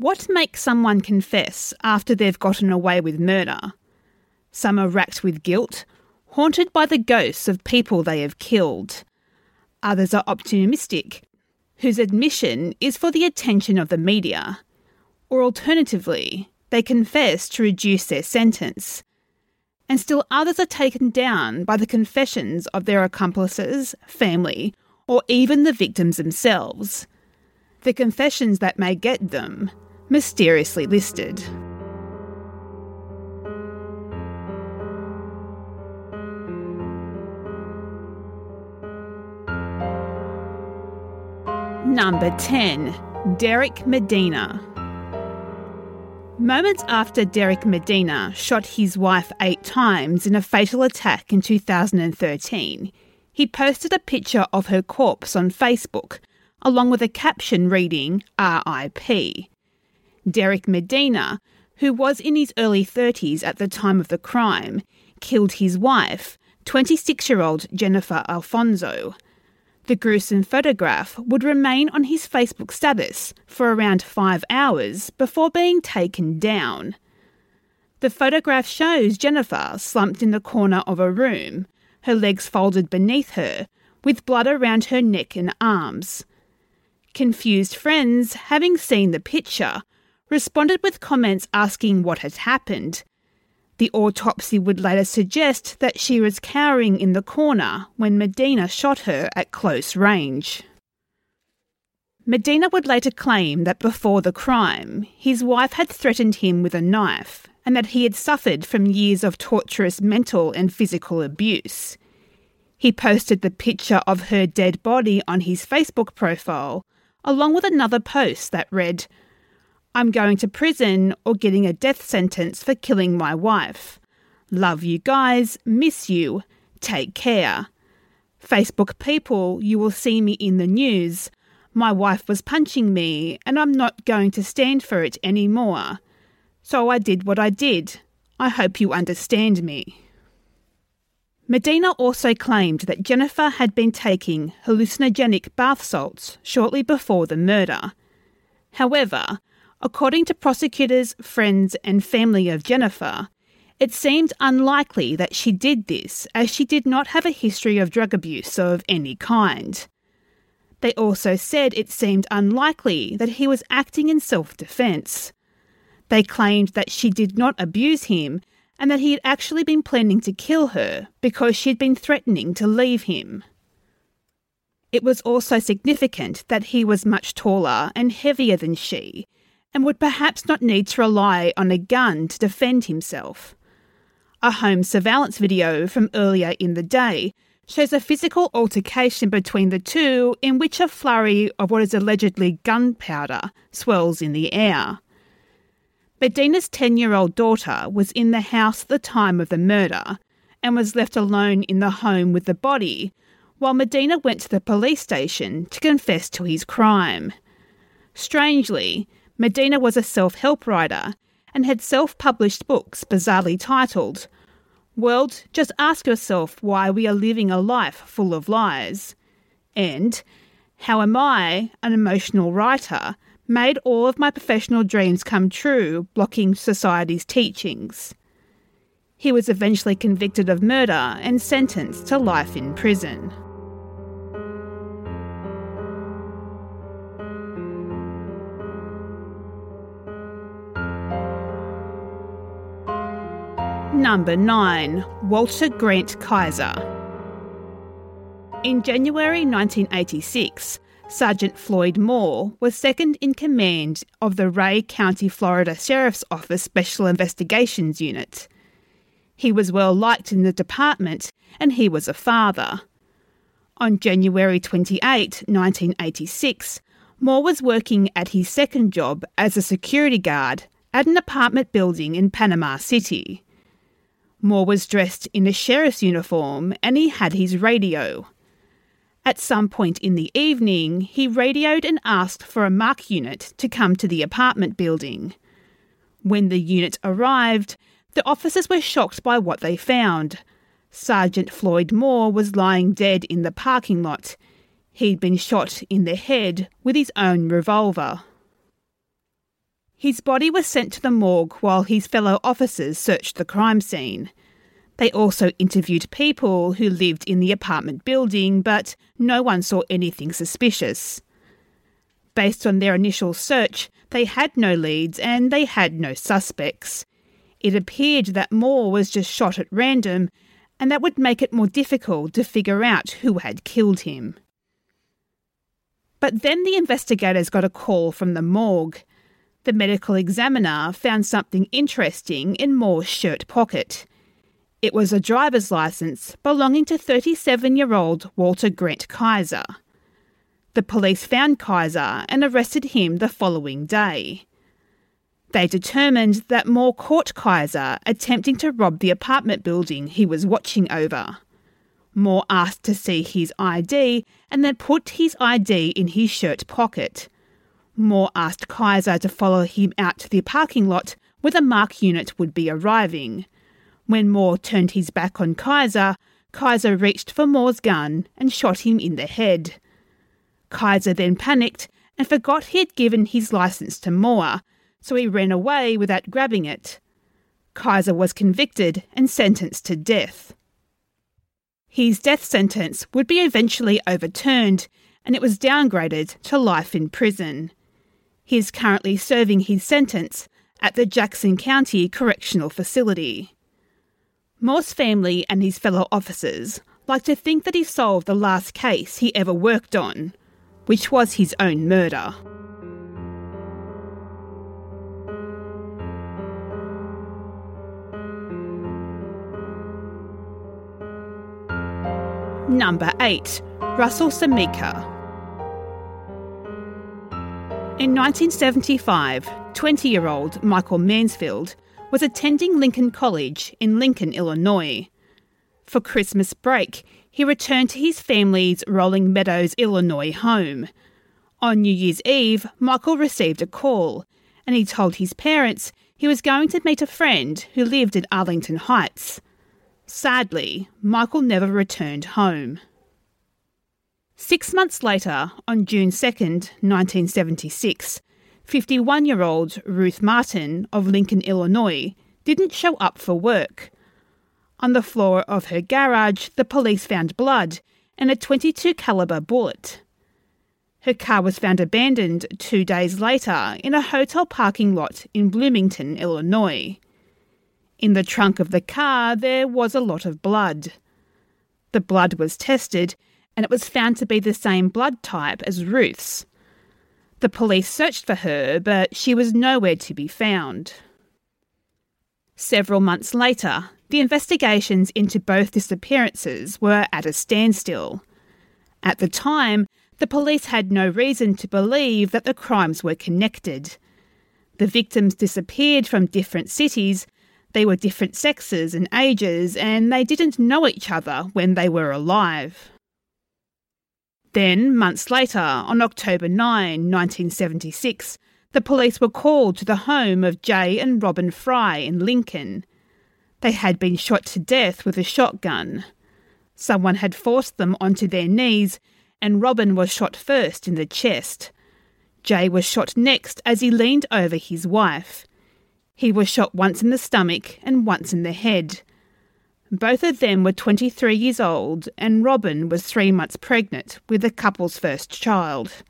What makes someone confess after they've gotten away with murder? Some are racked with guilt, haunted by the ghosts of people they have killed. Others are optimistic, whose admission is for the attention of the media. Or alternatively, they confess to reduce their sentence. And still others are taken down by the confessions of their accomplices, family, or even the victims themselves. The confessions that may get them mysteriously listed. Number 10 Derek Medina. Moments after Derek Medina shot his wife eight times in a fatal attack in 2013, he posted a picture of her corpse on Facebook, along with a caption reading RIP. Derek Medina, who was in his early 30s at the time of the crime, killed his wife, 26 year old Jennifer Alfonso. The gruesome photograph would remain on his Facebook status for around five hours before being taken down. The photograph shows Jennifer slumped in the corner of a room, her legs folded beneath her, with blood around her neck and arms. Confused friends, having seen the picture, responded with comments asking what had happened. The autopsy would later suggest that she was cowering in the corner when Medina shot her at close range. Medina would later claim that before the crime, his wife had threatened him with a knife and that he had suffered from years of torturous mental and physical abuse. He posted the picture of her dead body on his Facebook profile, along with another post that read, I'm going to prison or getting a death sentence for killing my wife. Love you guys, miss you, take care. Facebook people, you will see me in the news. My wife was punching me, and I'm not going to stand for it anymore. So I did what I did. I hope you understand me. Medina also claimed that Jennifer had been taking hallucinogenic bath salts shortly before the murder. However, according to prosecutors, friends, and family of Jennifer, it seemed unlikely that she did this as she did not have a history of drug abuse of any kind. They also said it seemed unlikely that he was acting in self defence. They claimed that she did not abuse him and that he had actually been planning to kill her because she had been threatening to leave him. It was also significant that he was much taller and heavier than she, and would perhaps not need to rely on a gun to defend himself. A home surveillance video from earlier in the day shows a physical altercation between the two in which a flurry of what is allegedly gunpowder swirls in the air. Medina's 10 year old daughter was in the house at the time of the murder and was left alone in the home with the body, while Medina went to the police station to confess to his crime. Strangely, Medina was a self help writer and had self published books bizarrely titled World, Just Ask Yourself Why We Are Living a Life Full of Lies, and How Am I, an Emotional Writer, made all of my professional dreams come true, blocking society's teachings. He was eventually convicted of murder and sentenced to life in prison. Number 9 Walter Grant Kaiser. In January 1986, Sergeant Floyd Moore was second in command of the Bay County, Florida Sheriff's Office Special Investigations Unit. He was well liked in the department and he was a father. On January 28, 1986, Moore was working at his second job as a security guard at an apartment building in Panama City. Moore was dressed in a sheriff's uniform and he had his radio. At some point in the evening, he radioed and asked for a MARC unit to come to the apartment building. When the unit arrived, the officers were shocked by what they found. Sergeant Floyd Moore was lying dead in the parking lot. He'd been shot in the head with his own revolver. His body was sent to the morgue while his fellow officers searched the crime scene. They also interviewed people who lived in the apartment building, but no one saw anything suspicious. Based on their initial search, they had no leads and they had no suspects. It appeared that Moore was just shot at random, and that would make it more difficult to figure out who had killed him. But then the investigators got a call from the morgue. The medical examiner found something interesting in Moore's shirt pocket. It was a driver's license belonging to 37 year old Walter Grant Kaiser. The police found Kaiser and arrested him the following day. They determined that Moore caught Kaiser attempting to rob the apartment building he was watching over. Moore asked to see his ID and then put his ID in his shirt pocket. Moore asked Kaiser to follow him out to the parking lot where the Mark unit would be arriving. When Moore turned his back on Kaiser, Kaiser reached for Moore's gun and shot him in the head. Kaiser then panicked and forgot he had given his license to Moore, so he ran away without grabbing it. Kaiser was convicted and sentenced to death. His death sentence would be eventually overturned and it was downgraded to life in prison. He is currently serving his sentence at the Jackson County Correctional Facility. Moore's family and his fellow officers like to think that he solved the last case he ever worked on, which was his own murder. Number 8. Russell Samika. In 1975, 20 year old Michael Mansfield was attending Lincoln College in Lincoln, Illinois. For Christmas break, he returned to his family's Rolling Meadows, Illinois home. On New Year's Eve, Michael received a call, and he told his parents he was going to meet a friend who lived in Arlington Heights. Sadly, Michael never returned home. Six months later, on June 2nd, 1976, 51 year old Ruth Martin of Lincoln, Illinois, didn't show up for work. On the floor of her garage, the police found blood and a 22 caliber bullet. Her car was found abandoned 2 days later in a hotel parking lot in Bloomington, Illinois. In the trunk of the car, there was a lot of blood. The blood was tested and it was found to be the same blood type as Ruth's. The police searched for her, but she was nowhere to be found. Several months later, the investigations into both disappearances were at a standstill. At the time, the police had no reason to believe that the crimes were connected. The victims disappeared from different cities, they were different sexes and ages, and they didn't know each other when they were alive. Then, months later, on October 9, 1976, the police were called to the home of Jay and Robin Fry in Lincoln. They had been shot to death with a shotgun. Someone had forced them onto their knees, and Robin was shot first in the chest. Jay was shot next as he leaned over his wife. He was shot once in the stomach and once in the head. Both of them were 23 years old, and Robin was three months pregnant with the couple's first child.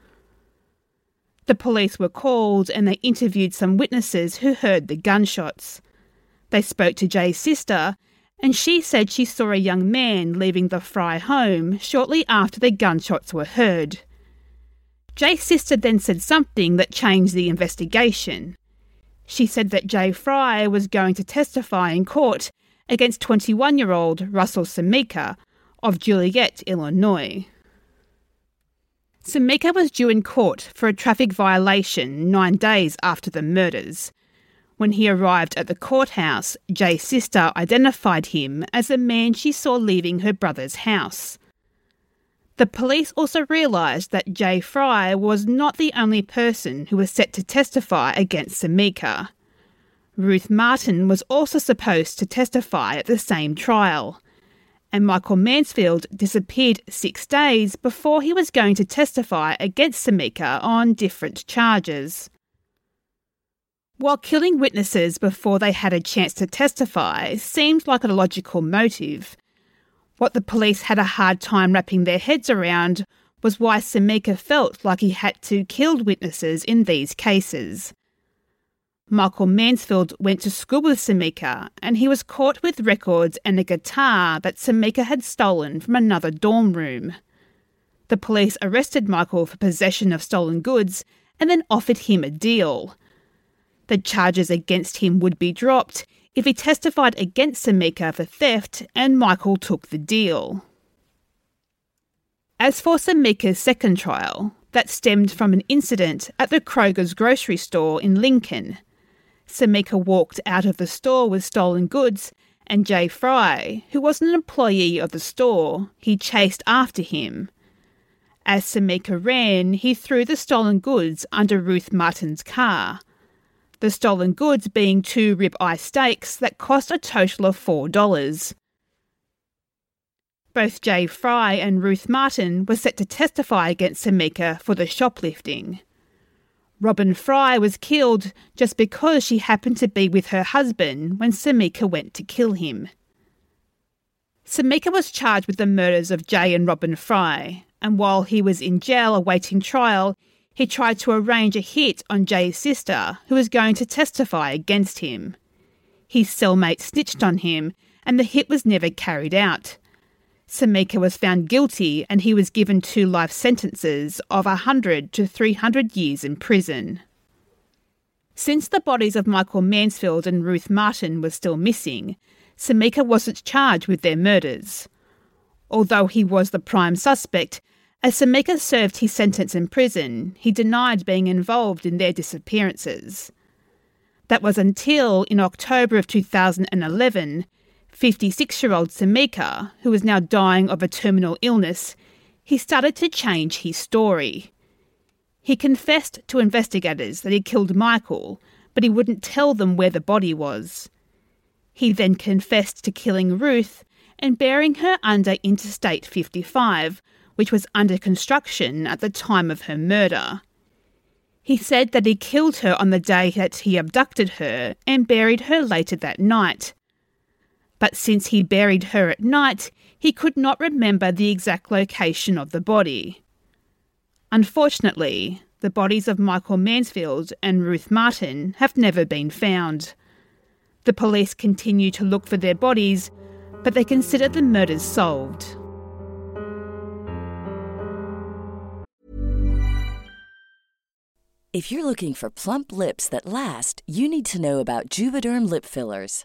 The police were called and they interviewed some witnesses who heard the gunshots. They spoke to Jay's sister, and she said she saw a young man leaving the Fry home shortly after the gunshots were heard. Jay's sister then said something that changed the investigation. She said that Jay Fry was going to testify in court against 21 year old Russell Samika of Joliet, Illinois. Samika was due in court for a traffic violation nine days after the murders. When he arrived at the courthouse, Jay's sister identified him as the man she saw leaving her brother's house. The police also realised that Jay Fry was not the only person who was set to testify against Samika. Ruth Martin was also supposed to testify at the same trial and Michael Mansfield disappeared six days before he was going to testify against Samika on different charges. While killing witnesses before they had a chance to testify seemed like a logical motive, what the police had a hard time wrapping their heads around was why Samika felt like he had to kill witnesses in these cases. Michael Mansfield went to school with Samika and he was caught with records and a guitar that Samika had stolen from another dorm room. The police arrested Michael for possession of stolen goods and then offered him a deal. The charges against him would be dropped if he testified against Samika for theft and Michael took the deal. As for Samika's second trial, that stemmed from an incident at the Kroger's grocery store in Lincoln. Samika walked out of the store with stolen goods, and Jay Fry, who was an employee of the store, he chased after him. As Samika ran, he threw the stolen goods under Ruth Martin's car. The stolen goods being two ribeye steaks that cost a total of $4. Both Jay Fry and Ruth Martin were set to testify against Samika for the shoplifting. Robin Fry was killed just because she happened to be with her husband when Samika went to kill him. Samika was charged with the murders of Jay and Robin Fry, and while he was in jail awaiting trial, he tried to arrange a hit on Jay's sister, who was going to testify against him. His cellmate snitched on him, and the hit was never carried out. Samika was found guilty and he was given two life sentences of 100 to 300 years in prison. Since the bodies of Michael Mansfield and Ruth Martin were still missing, Samika wasn't charged with their murders. Although he was the prime suspect, as Samika served his sentence in prison, he denied being involved in their disappearances. That was until, in October of 2011, 56 year old Samika, who was now dying of a terminal illness, he started to change his story. He confessed to investigators that he killed Michael, but he wouldn't tell them where the body was. He then confessed to killing Ruth and burying her under Interstate 55, which was under construction at the time of her murder. He said that he killed her on the day that he abducted her and buried her later that night, but since he buried her at night, he could not remember the exact location of the body. Unfortunately, the bodies of Michael Mansfield and Ruth Martin have never been found. The police continue to look for their bodies, but they consider the murders solved. If you're looking for plump lips that last, you need to know about Juvederm lip fillers.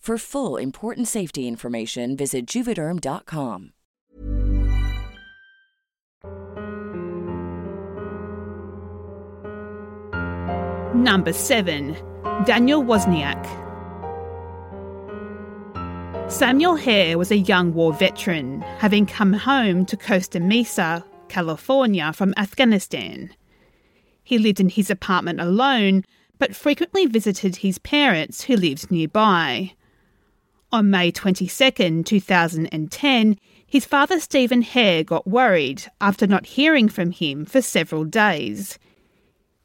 For full important safety information, visit juvederm.com. Number 7. Daniel Wozniak. Samuel Hare was a young war veteran, having come home to Costa Mesa, California from Afghanistan. He lived in his apartment alone, but frequently visited his parents who lived nearby. On May 22, 2010, his father Stephen Hare got worried after not hearing from him for several days.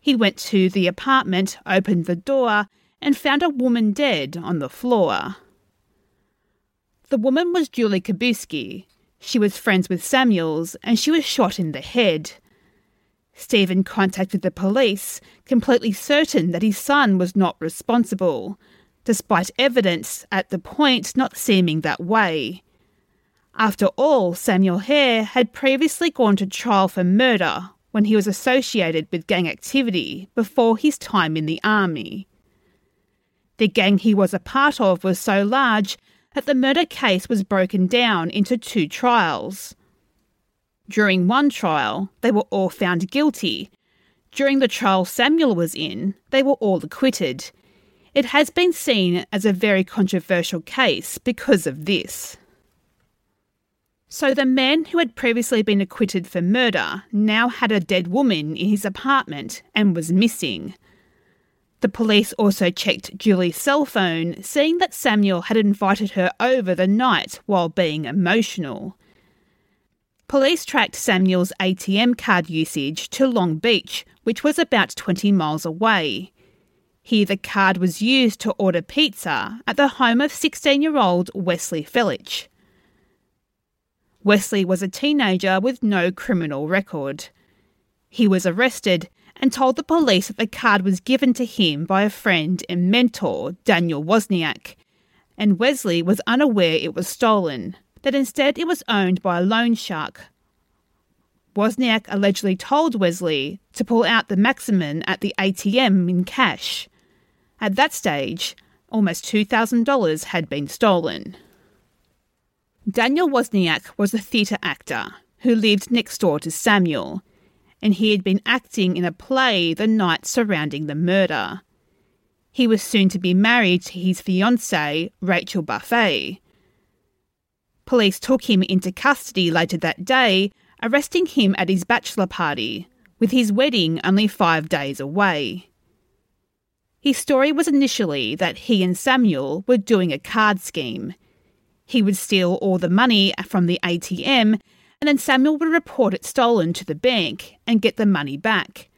He went to the apartment, opened the door, and found a woman dead on the floor. The woman was Julie Kabuski. She was friends with Samuels and she was shot in the head. Stephen contacted the police, completely certain that his son was not responsible, despite evidence at the point not seeming that way. After all, Samuel Hare had previously gone to trial for murder when he was associated with gang activity before his time in the army. The gang he was a part of was so large that the murder case was broken down into two trials. During one trial, they were all found guilty. During the trial Samuel was in, they were all acquitted. It has been seen as a very controversial case because of this. So the man who had previously been acquitted for murder now had a dead woman in his apartment and was missing. The police also checked Julie's cell phone, seeing that Samuel had invited her over the night while being emotional. Police tracked Samuel's ATM card usage to Long Beach, which was about 20 miles away. Here, the card was used to order pizza at the home of 16 year old Wesley Felich. Wesley was a teenager with no criminal record. He was arrested and told the police that the card was given to him by a friend and mentor, Daniel Wozniak, and Wesley was unaware it was stolen, that instead it was owned by a loan shark. Wozniak allegedly told Wesley to pull out the maximum at the ATM in cash. At that stage, almost $2,000 had been stolen. Daniel Wozniak was a theatre actor who lived next door to Samuel, and he had been acting in a play the night surrounding the murder. He was soon to be married to his fiancée, Rachel Buffet. Police took him into custody later that day, arresting him at his bachelor party, with his wedding only five days away. His story was initially that he and Samuel were doing a card scheme he would steal all the money from the ATM, and then Samuel would report it stolen to the bank and get the money back.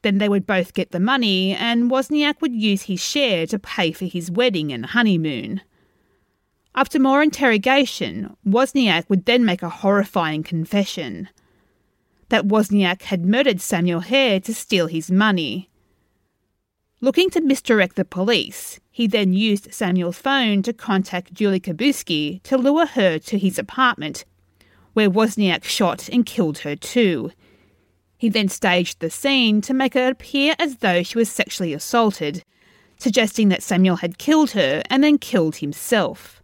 Then they would both get the money, and Wozniak would use his share to pay for his wedding and honeymoon. After more interrogation, Wozniak would then make a horrifying confession that Wozniak had murdered Samuel Hare to steal his money. Looking to misdirect the police, he then used Samuel's phone to contact Julie Kabuski to lure her to his apartment, where Wozniak shot and killed her too. He then staged the scene to make it appear as though she was sexually assaulted, suggesting that Samuel had killed her and then killed himself.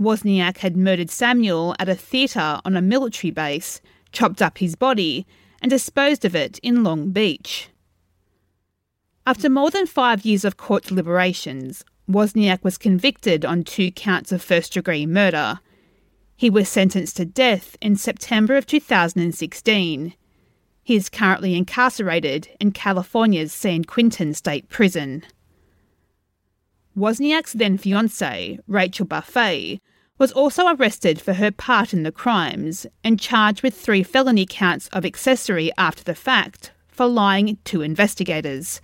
Wozniak had murdered Samuel at a theatre on a military base, chopped up his body, and disposed of it in Long Beach. After more than five years of court deliberations, Wozniak was convicted on two counts of first degree murder. He was sentenced to death in September of 2016. He is currently incarcerated in California's San Quentin State Prison. Wozniak's then fiancée, Rachel Buffet, was also arrested for her part in the crimes and charged with three felony counts of accessory after the fact for lying to investigators.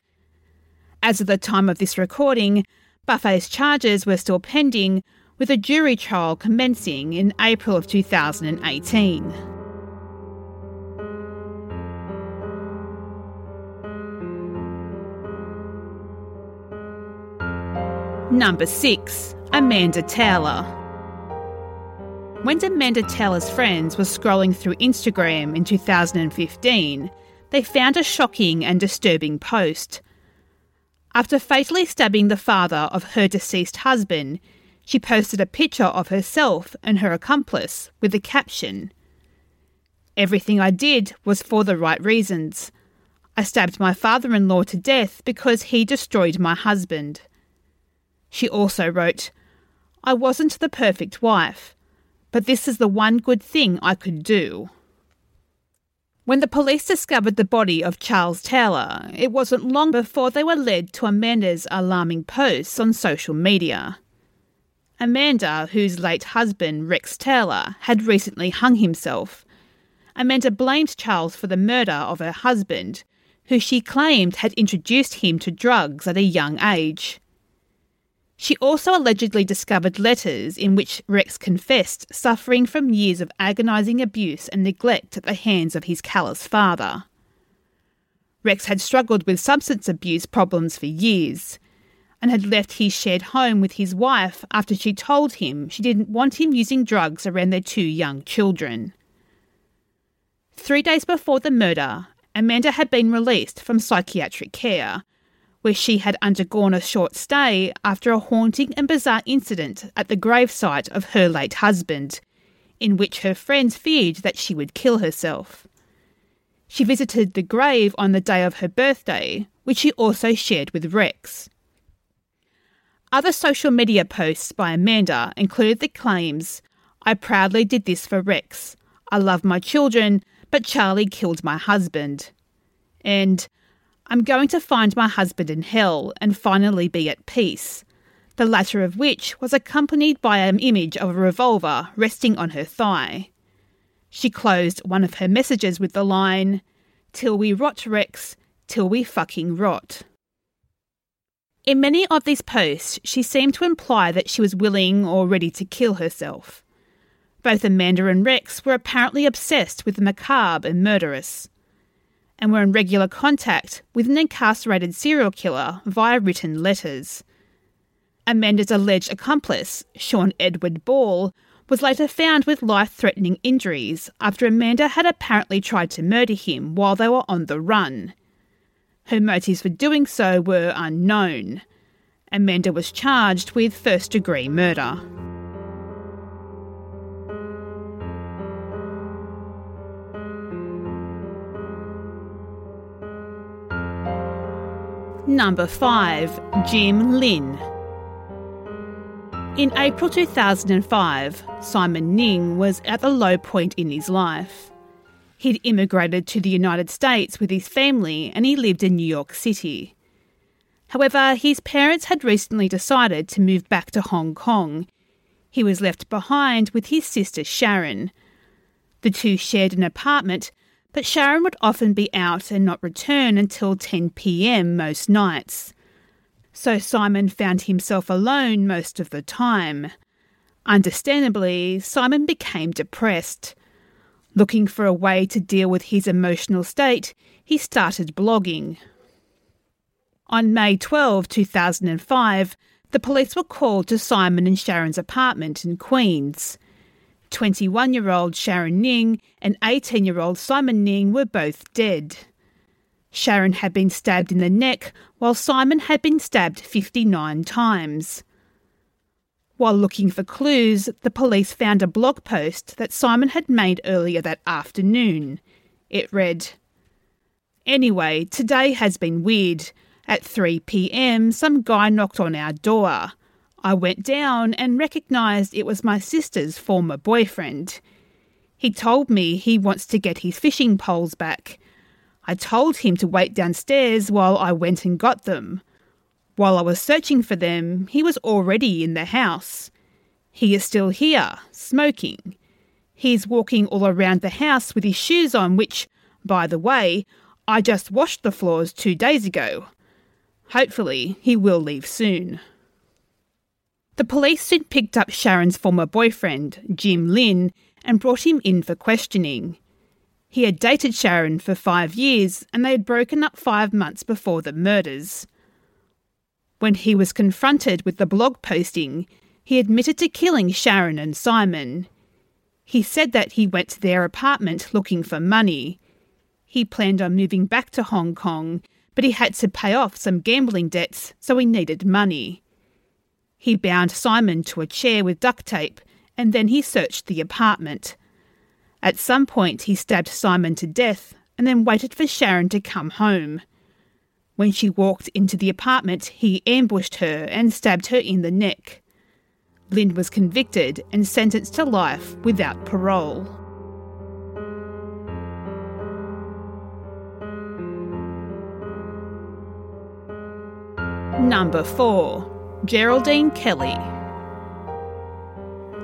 As of the time of this recording, Buffet's charges were still pending, with a jury trial commencing in April of 2018. Number 6. Amanda Taylor. When Amanda Taylor's friends were scrolling through Instagram in 2015, they found a shocking and disturbing post after fatally stabbing the father of her deceased husband, she posted a picture of herself and her accomplice with the caption Everything I did was for the right reasons. I stabbed my father in law to death because he destroyed my husband. She also wrote, I wasn't the perfect wife, but this is the one good thing I could do. When the police discovered the body of Charles Taylor, it wasn't long before they were led to Amanda's alarming posts on social media. Amanda, whose late husband, Rex Taylor, had recently hung himself, Amanda blamed Charles for the murder of her husband, who she claimed had introduced him to drugs at a young age. She also allegedly discovered letters in which Rex confessed suffering from years of agonising abuse and neglect at the hands of his callous father. Rex had struggled with substance abuse problems for years and had left his shared home with his wife after she told him she didn't want him using drugs around their two young children. Three days before the murder, Amanda had been released from psychiatric care where she had undergone a short stay after a haunting and bizarre incident at the gravesite of her late husband, in which her friends feared that she would kill herself. She visited the grave on the day of her birthday, which she also shared with Rex. Other social media posts by Amanda included the claims I proudly did this for Rex. I love my children, but Charlie killed my husband. And I'm going to find my husband in hell and finally be at peace. The latter of which was accompanied by an image of a revolver resting on her thigh. She closed one of her messages with the line, Till we rot, Rex, till we fucking rot. In many of these posts, she seemed to imply that she was willing or ready to kill herself. Both Amanda and Rex were apparently obsessed with the macabre and murderous and were in regular contact with an incarcerated serial killer via written letters. Amanda's alleged accomplice, Sean Edward Ball, was later found with life threatening injuries after Amanda had apparently tried to murder him while they were on the run. Her motives for doing so were unknown. Amanda was charged with first degree murder. Number 5. Jim Lin. In April 2005, Simon Ning was at the low point in his life. He'd immigrated to the United States with his family and he lived in New York City. However, his parents had recently decided to move back to Hong Kong. He was left behind with his sister Sharon. The two shared an apartment but Sharon would often be out and not return until 10 pm most nights. So Simon found himself alone most of the time. Understandably, Simon became depressed. Looking for a way to deal with his emotional state, he started blogging. On May 12, 2005, the police were called to Simon and Sharon's apartment in Queens. 21 year old Sharon Ning and 18 year old Simon Ning were both dead. Sharon had been stabbed in the neck, while Simon had been stabbed 59 times. While looking for clues, the police found a blog post that Simon had made earlier that afternoon. It read Anyway, today has been weird. At 3 pm, some guy knocked on our door. I went down and recognised it was my sister's former boyfriend. He told me he wants to get his fishing poles back. I told him to wait downstairs while I went and got them. While I was searching for them, he was already in the house. He is still here, smoking. He's walking all around the house with his shoes on, which, by the way, I just washed the floors two days ago. Hopefully, he will leave soon. The police soon picked up Sharon's former boyfriend, Jim Lin, and brought him in for questioning. He had dated Sharon for five years and they had broken up five months before the murders. When he was confronted with the blog posting, he admitted to killing Sharon and Simon. He said that he went to their apartment looking for money. He planned on moving back to Hong Kong, but he had to pay off some gambling debts, so he needed money. He bound Simon to a chair with duct tape and then he searched the apartment. At some point, he stabbed Simon to death and then waited for Sharon to come home. When she walked into the apartment, he ambushed her and stabbed her in the neck. Lin was convicted and sentenced to life without parole. Number 4 Geraldine Kelly.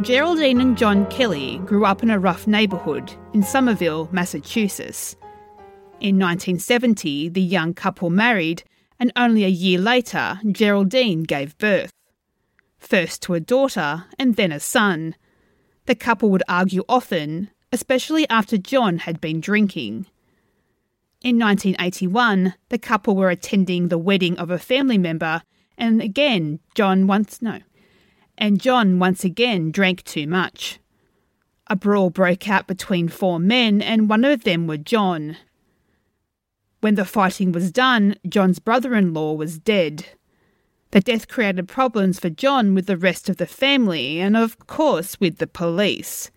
Geraldine and John Kelly grew up in a rough neighbourhood in Somerville, Massachusetts. In 1970, the young couple married, and only a year later, Geraldine gave birth. First to a daughter and then a son. The couple would argue often, especially after John had been drinking. In 1981, the couple were attending the wedding of a family member, and again, John once no, and John once again drank too much. A brawl broke out between four men, and one of them was John. When the fighting was done, John's brother in law was dead. The death created problems for John with the rest of the family, and of course with the police.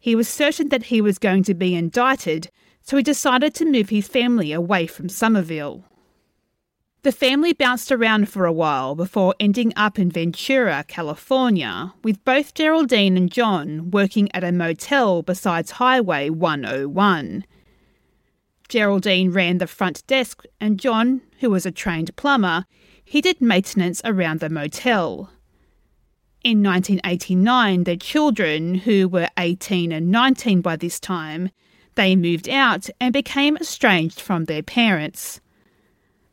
He was certain that he was going to be indicted, so he decided to move his family away from Somerville. The family bounced around for a while before ending up in Ventura, California, with both Geraldine and John working at a motel besides Highway 101. Geraldine ran the front desk, and John, who was a trained plumber, he did maintenance around the motel. In 1989, their children, who were 18 and 19 by this time, they moved out and became estranged from their parents.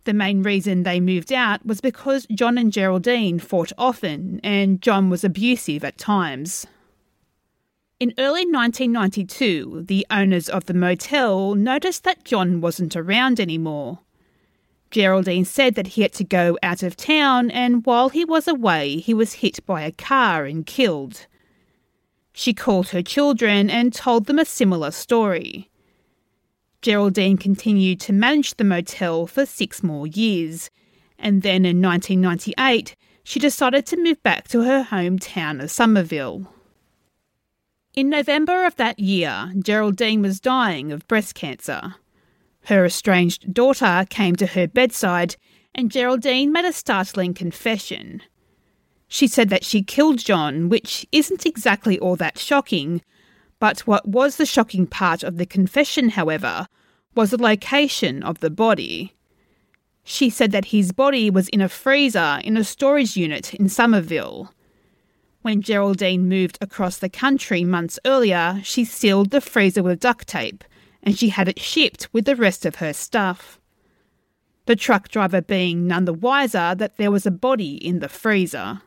The main reason they moved out was because John and Geraldine fought often and John was abusive at times. In early 1992, the owners of the motel noticed that John wasn't around anymore. Geraldine said that he had to go out of town, and while he was away, he was hit by a car and killed. She called her children and told them a similar story. Geraldine continued to manage the motel for six more years, and then in 1998 she decided to move back to her hometown of Somerville. In November of that year, Geraldine was dying of breast cancer. Her estranged daughter came to her bedside, and Geraldine made a startling confession. She said that she killed John, which isn't exactly all that shocking. But what was the shocking part of the confession, however, was the location of the body. She said that his body was in a freezer in a storage unit in Somerville. When Geraldine moved across the country months earlier, she sealed the freezer with duct tape and she had it shipped with the rest of her stuff. The truck driver being none the wiser that there was a body in the freezer.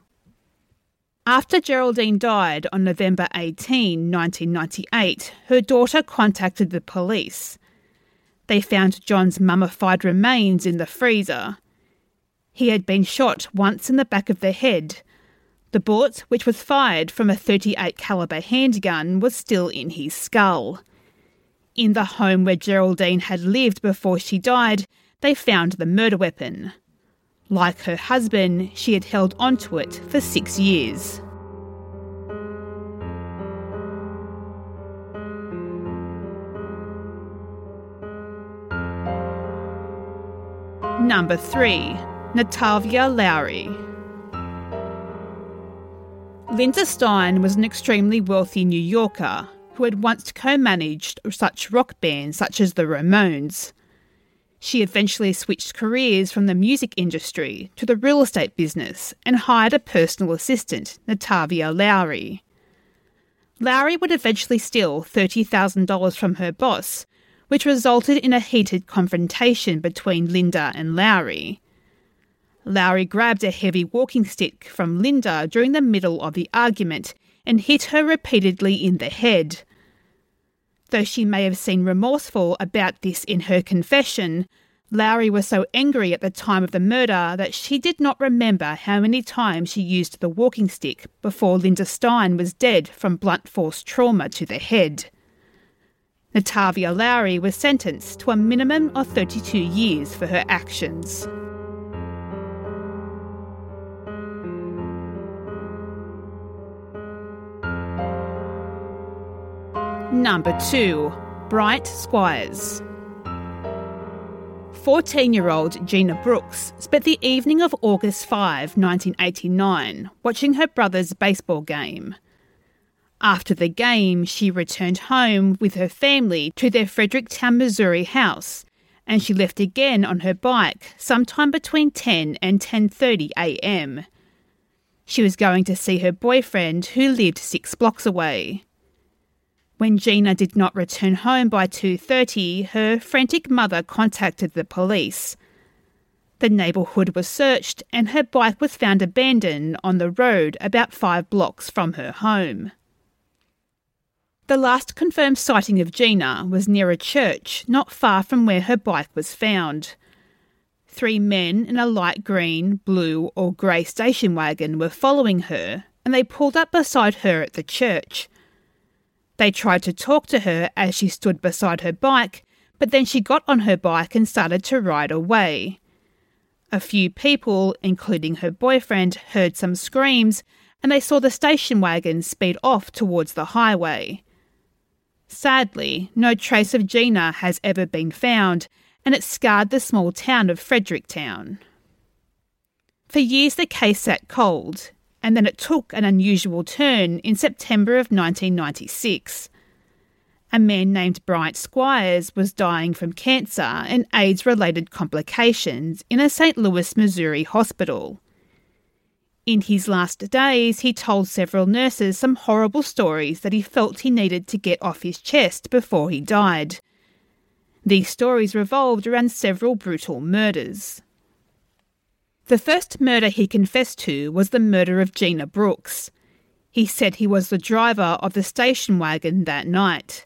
After Geraldine died on November 18, 1998, her daughter contacted the police. They found John's mummified remains in the freezer. He had been shot once in the back of the head. The bullet, which was fired from a 38 caliber handgun, was still in his skull. In the home where Geraldine had lived before she died, they found the murder weapon. Like her husband, she had held onto it for six years. Number 3. Natavia Lowery. Linda Stein was an extremely wealthy New Yorker who had once co managed such rock bands such as the Ramones. She eventually switched careers from the music industry to the real estate business and hired a personal assistant, Natavia Lowery. Lowery would eventually steal $30,000 from her boss, which resulted in a heated confrontation between Linda and Lowery. Lowery grabbed a heavy walking stick from Linda during the middle of the argument and hit her repeatedly in the head. Though she may have seemed remorseful about this in her confession, Lowery was so angry at the time of the murder that she did not remember how many times she used the walking stick before Linda Stein was dead from blunt force trauma to the head. Natavia Lowery was sentenced to a minimum of 32 years for her actions. Number 2. Bright Squires. 14 year old Gina Brooks spent the evening of August 5, 1989, watching her brother's baseball game. After the game, she returned home with her family to their Fredericktown, Missouri house and she left again on her bike sometime between 10 and 10:30 a.m. She was going to see her boyfriend who lived 6 blocks away. When Gina did not return home by 2:30, her frantic mother contacted the police. The neighbourhood was searched and her bike was found abandoned on the road about 5 blocks from her home. The last confirmed sighting of Gina was near a church not far from where her bike was found. Three men in a light green, blue, or grey station wagon were following her, and they pulled up beside her at the church. They tried to talk to her as she stood beside her bike, but then she got on her bike and started to ride away. A few people, including her boyfriend, heard some screams and they saw the station wagon speed off towards the highway. Sadly, no trace of Gina has ever been found, and it scarred the small town of Fredericktown. For years, the case sat cold, and then it took an unusual turn in September of 1996. A man named Bryant Squires was dying from cancer and AIDS related complications in a St. Louis, Missouri hospital. In his last days, he told several nurses some horrible stories that he felt he needed to get off his chest before he died. These stories revolved around several brutal murders. The first murder he confessed to was the murder of Gina Brooks. He said he was the driver of the station wagon that night.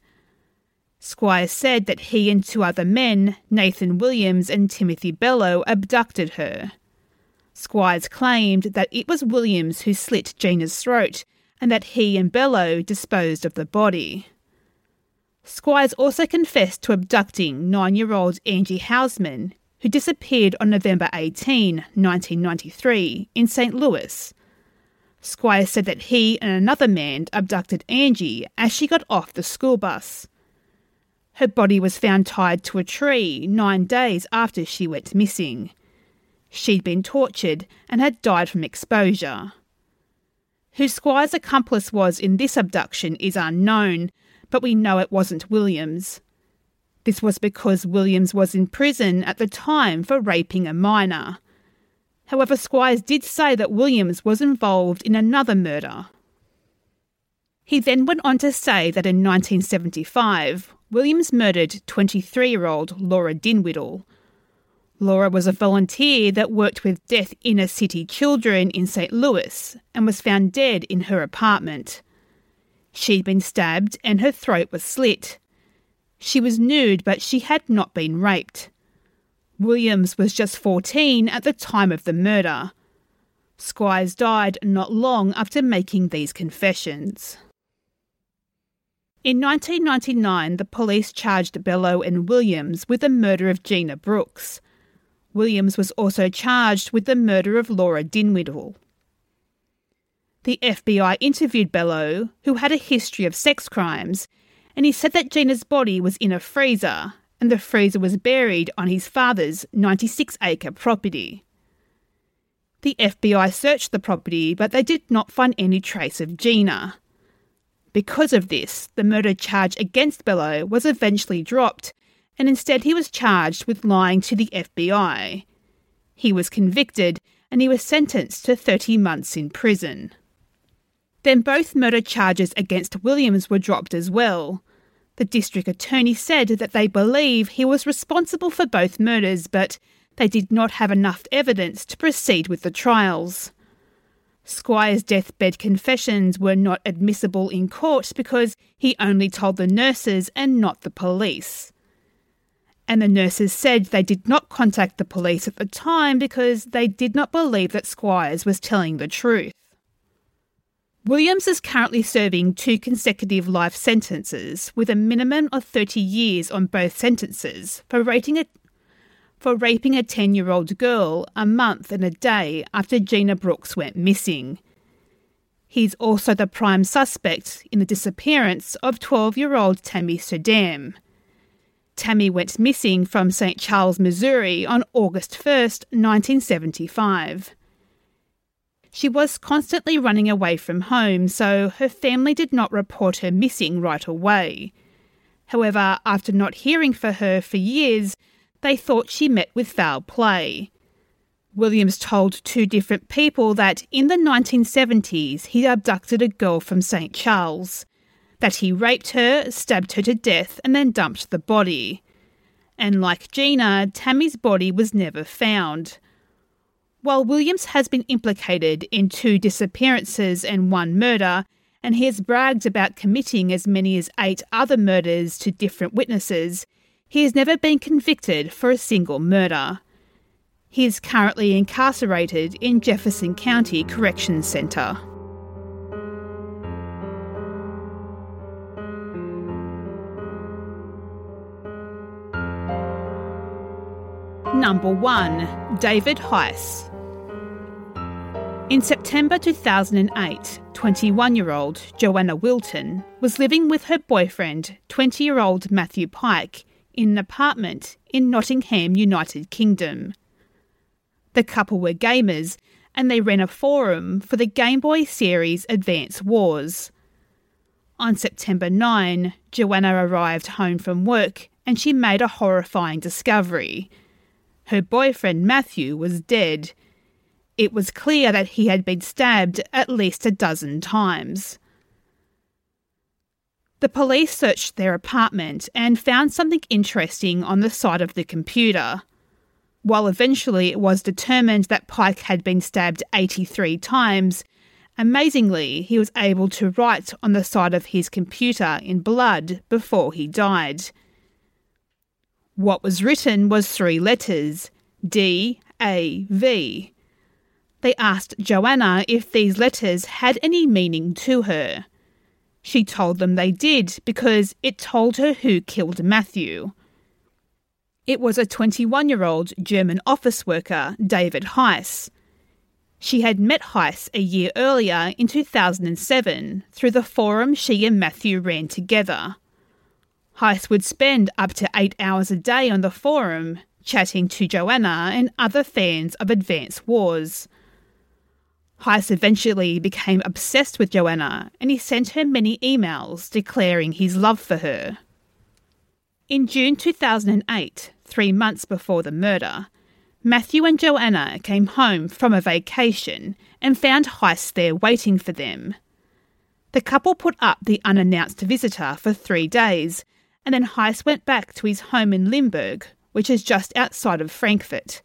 Squires said that he and two other men, Nathan Williams and Timothy Bello, abducted her. Squires claimed that it was Williams who slit Gina's throat and that he and Bello disposed of the body. Squires also confessed to abducting nine year old Angie Housman, who disappeared on November 18, 1993, in St. Louis. Squires said that he and another man abducted Angie as she got off the school bus. Her body was found tied to a tree nine days after she went missing. She'd been tortured and had died from exposure. Who Squire's accomplice was in this abduction is unknown, but we know it wasn't Williams. This was because Williams was in prison at the time for raping a minor. However, Squires did say that Williams was involved in another murder. He then went on to say that in 1975, Williams murdered 23 year old Laura Dinwiddie. Laura was a volunteer that worked with deaf inner city children in St. Louis and was found dead in her apartment. She'd been stabbed and her throat was slit. She was nude, but she had not been raped. Williams was just 14 at the time of the murder. Squires died not long after making these confessions. In 1999, the police charged Bello and Williams with the murder of Gina Brooks. Williams was also charged with the murder of Laura Dinwiddie. The FBI interviewed Bello, who had a history of sex crimes, and he said that Gina's body was in a freezer, and the freezer was buried on his father's 96 acre property. The FBI searched the property, but they did not find any trace of Gina. Because of this, the murder charge against Bello was eventually dropped, and instead he was charged with lying to the FBI. He was convicted and he was sentenced to 30 months in prison. Then both murder charges against Williams were dropped as well. The district attorney said that they believe he was responsible for both murders, but they did not have enough evidence to proceed with the trials. Squire's deathbed confessions were not admissible in court because he only told the nurses and not the police. And the nurses said they did not contact the police at the time because they did not believe that Squires was telling the truth. Williams is currently serving two consecutive life sentences with a minimum of 30 years on both sentences for rating a for raping a 10 year old girl a month and a day after Gina Brooks went missing. He's also the prime suspect in the disappearance of 12 year old Tammy Surdam. Tammy went missing from St. Charles, Missouri on August 1st, 1975. She was constantly running away from home, so her family did not report her missing right away. However, after not hearing for her for years, they thought she met with foul play. Williams told two different people that in the 1970s he abducted a girl from St. Charles, that he raped her, stabbed her to death, and then dumped the body. And like Gina, Tammy's body was never found. While Williams has been implicated in two disappearances and one murder, and he has bragged about committing as many as eight other murders to different witnesses, he has never been convicted for a single murder. He is currently incarcerated in Jefferson County Corrections Centre. Number 1 David Heiss. In September 2008, 21 year old Joanna Witton was living with her boyfriend, 20 year old Matthew Pyke, in an apartment in Nottingham, United Kingdom. The couple were gamers and they ran a forum for the Game Boy series Advance Wars. On September 9, Joanna arrived home from work and she made a horrifying discovery. Her boyfriend Matthew was dead. It was clear that he had been stabbed at least a dozen times. The police searched their apartment and found something interesting on the side of the computer. While eventually it was determined that Pyke had been stabbed 83 times, amazingly, he was able to write on the side of his computer in blood before he died. What was written was three letters D A V. They asked Joanna if these letters had any meaning to her. She told them they did because it told her who killed Matthew. It was a 21 year old German office worker, David Heiss. She had met Heiss a year earlier in 2007 through the forum she and Matthew ran together. Heiss would spend up to eight hours a day on the forum, chatting to Joanna and other fans of Advance Wars. Heiss eventually became obsessed with Joanna and he sent her many emails declaring his love for her. In June 2008, three months before the murder, Matthew and Joanna came home from a vacation and found Heiss there waiting for them. The couple put up the unannounced visitor for three days, and then Heiss went back to his home in Limburg, which is just outside of Frankfurt.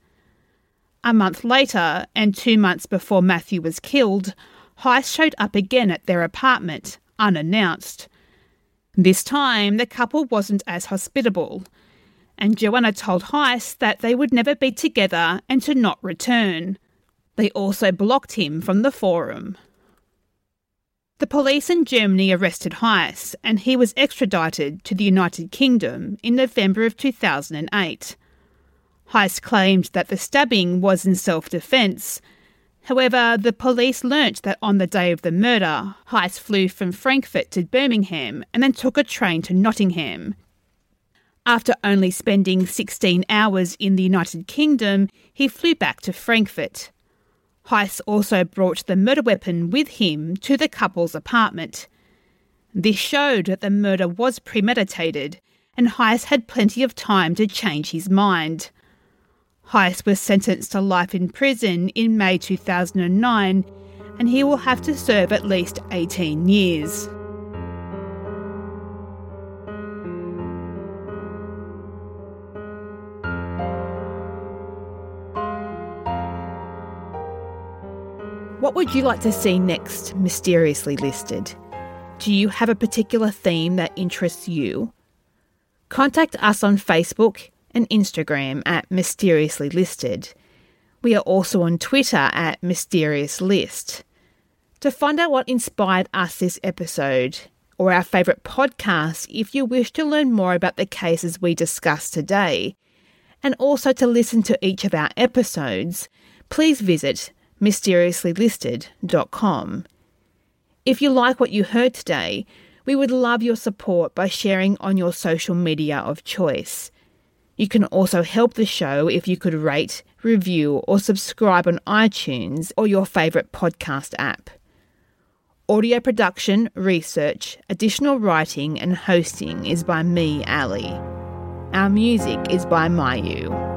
A month later, and two months before Matthew was killed, Heiss showed up again at their apartment, unannounced. This time, the couple wasn't as hospitable, and Joanna told Heiss that they would never be together and to not return. They also blocked him from the forum. The police in Germany arrested Heiss, and he was extradited to the United Kingdom in November of 2008. Heiss claimed that the stabbing was in self defence, However, the police learnt that on the day of the murder, Heiss flew from Frankfurt to Birmingham and then took a train to Nottingham. After only spending 16 hours in the United Kingdom, he flew back to Frankfurt. Heiss also brought the murder weapon with him to the couple's apartment. This showed that the murder was premeditated, and Heiss had plenty of time to change his mind. Heiss was sentenced to life in prison in May 2009, and he will have to serve at least 18 years. What would you like to see next mysteriously listed? Do you have a particular theme that interests you? Contact us on Facebook and Instagram at Mysteriously Listed. We are also on Twitter at Mysterious List. To find out what inspired us this episode, or our favourite podcast if you wish to learn more about the cases we discussed today, and also to listen to each of our episodes, please visit mysteriouslylisted.com. If you like what you heard today, we would love your support by sharing on your social media of choice. You can also help the show if you could rate, review, or subscribe on iTunes or your favourite podcast app. Audio production, research, additional writing, and hosting is by me, Ali. Our music is by Mayu.